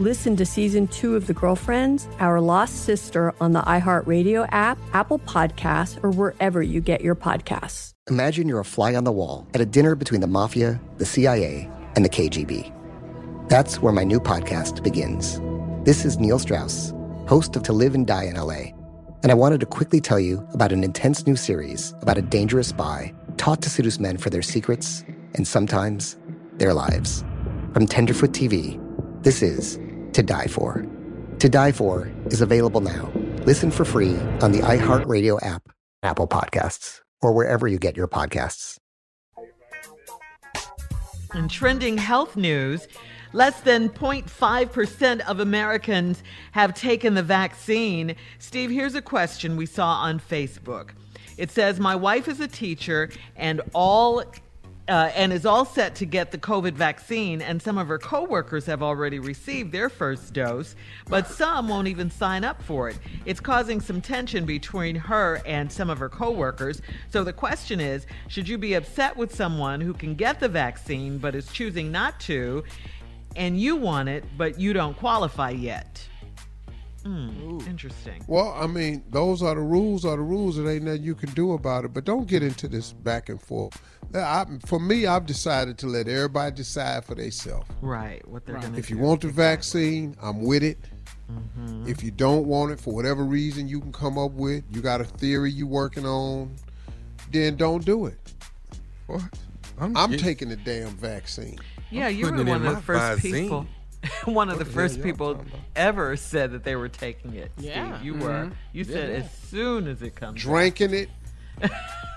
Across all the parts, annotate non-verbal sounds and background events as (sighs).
Listen to season two of The Girlfriends, Our Lost Sister on the iHeartRadio app, Apple Podcasts, or wherever you get your podcasts. Imagine you're a fly on the wall at a dinner between the mafia, the CIA, and the KGB. That's where my new podcast begins. This is Neil Strauss, host of To Live and Die in LA. And I wanted to quickly tell you about an intense new series about a dangerous spy taught to seduce men for their secrets and sometimes their lives. From Tenderfoot TV, this is To Die For. To Die For is available now. Listen for free on the iHeartRadio app, Apple Podcasts or wherever you get your podcasts. In trending health news, less than 0.5% of Americans have taken the vaccine. Steve, here's a question we saw on Facebook. It says, My wife is a teacher, and all uh, and is all set to get the COVID vaccine, and some of her coworkers have already received their first dose, but some won't even sign up for it. It's causing some tension between her and some of her coworkers. So the question is, should you be upset with someone who can get the vaccine but is choosing not to, and you want it but you don't qualify yet? Hmm, interesting. Well, I mean, those are the rules. Are the rules. There ain't nothing you can do about it. But don't get into this back and forth. I, for me, I've decided to let everybody decide for themselves. Right. What they're right. going to If you want the vaccine, I'm with it. Mm-hmm. If you don't want it for whatever reason you can come up with, you got a theory you working on, then don't do it. What? I'm, I'm taking the damn vaccine. Yeah, you were one of the first people. (laughs) one of the first people ever said that they were taking it. Yeah, Steve, you mm-hmm. were. You said yeah. as soon as it comes, drinking it, (laughs)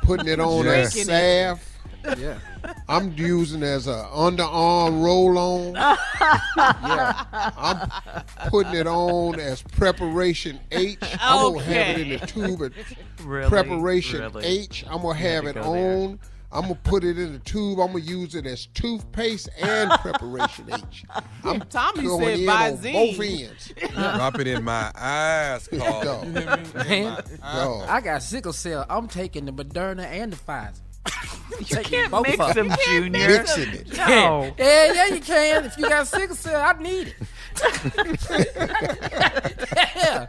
putting it on as salve. (laughs) Yeah, I'm using as a underarm roll on. yeah, I'm putting it on as preparation H. Okay. I'm gonna have it in the tube at really? preparation really? H. I'm gonna have it on. There I'm gonna put it in a tube. I'm gonna use it as toothpaste and preparation H. I'm (laughs) Tommy going said in on both ends. Drop it in my eyes, (laughs) Carl. No. (laughs) Man, I got sickle cell. I'm taking the Moderna and the Pfizer. You can't mix them, Junior. Mixing it. No. Yeah, yeah, you can. If you got sickle cell, I need it. (laughs) yeah.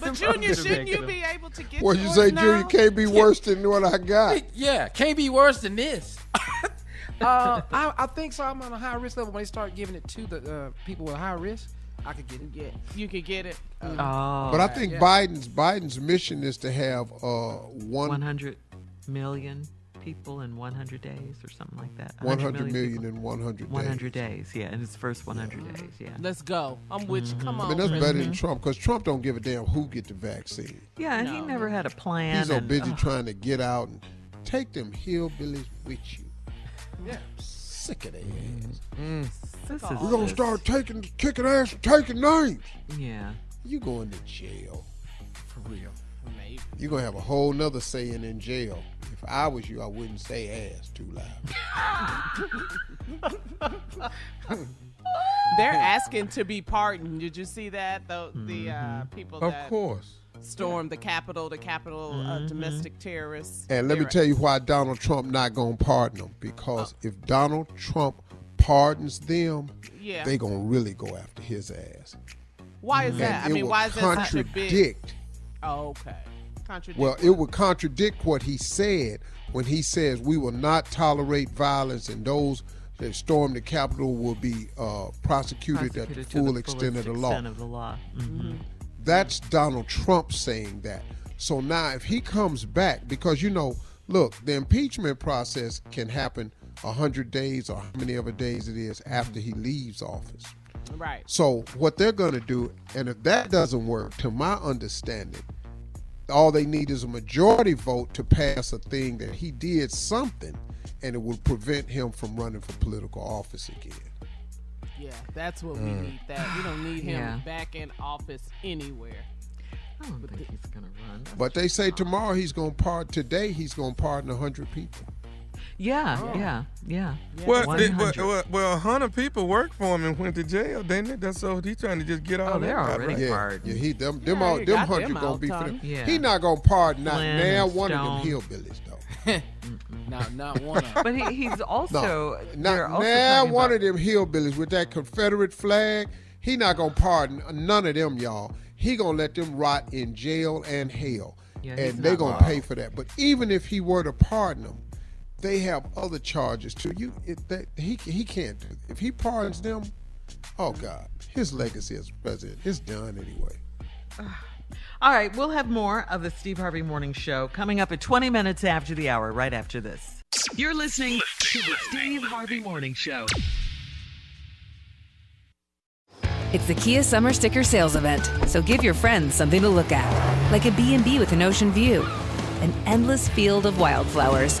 But Junior, shouldn't you be able to get? What you say, now? Junior? Can't be worse than what I got. Yeah, can't be worse than this. (laughs) uh, I, I, think so. I'm on a high risk level. When they start giving it to the uh, people with high risk, I could get it. Yeah, you could get it. Uh, oh, but I think yeah. Biden's Biden's mission is to have uh, 100 million people in 100 days or something like that. 100 million, million in 100 days. 100 days, yeah, in his first 100 yeah. days, yeah. Let's go. I'm with mm-hmm. you. Come on. I mean, that's better than Trump because Trump don't give a damn who get the vaccine. Yeah, and no. he never had a plan. He's so and, busy trying to get out and take them hillbillies with you. Yeah. Sick of their ass. Mm. This is We're gonna start taking, kicking ass, and taking names. Yeah. You going to jail? For real. Maybe. You're gonna have a whole nother saying in jail. If I was you, I wouldn't say ass too loud. (laughs) They're asking to be pardoned. Did you see that? The the uh, Mm-hmm. people Of that course. stormed the Capitol, the Capitol uh, Mm-hmm. domestic terrorists. And let me tell you why Donald Trump not gonna pardon them. Because if Donald Trump pardons them, Yeah. they gonna really go after his ass. Why is And that? I mean, why is that such a big? Oh, okay. Contradict. Well, it would contradict what he said when he says we will not tolerate violence and those that storm the Capitol will be uh, prosecuted, at the full the extent of the law. extent of the law. Mhm. That's Donald Trump saying that. So now, if he comes back, because you know, look, the impeachment process can happen a hundred days or how many other days it is after he leaves office. right. So what they're going to do, and if that doesn't work, to my understanding, all they need is a majority vote to pass a thing that he did something, and it will prevent him from running for political office again. Yeah, that's what we Mm. need. That we don't need him Yeah. back in office anywhere. I don't think he's gonna run. But they say tomorrow he's going to pardon. Today he's going to pardon hundred people. Oh. Yeah, yeah, yeah. Well, did, well, 100. well, well, a hundred people worked for him and went to jail, didn't it? That's so he's trying to just get oh, all Oh, they're that out, already right? Yeah, pardoned. yeah. He them them Yeah, all them hundred them gonna be for Tommy. them. Yeah. He not gonna pardon not now and one of them hillbillies though. (laughs) Not not one of them. But he, he's also No, not also now one about- of them hillbillies with that Confederate flag. He not gonna pardon none of them, y'all. He gonna let them rot in jail and hell, Yeah, and they gonna pay for that. But even if he were to pardon them, they have other charges too. You, it, that, he he can't do. If he pardons them, oh God, his legacy as president is done anyway. (sighs) All right, we'll have more of the Steve Harvey Morning Show coming up at 20 minutes after the hour, right after this. You're listening to the Steve Harvey Morning Show. It's the Kia Summer Sticker Sales Event, so give your friends something to look at, like a B&B with an ocean view, an endless field of wildflowers,